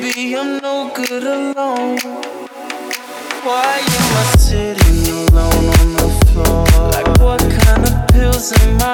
Baby. Maybe I'm no good alone. Why am I sitting alone on the floor? Like, what kind of pills am I?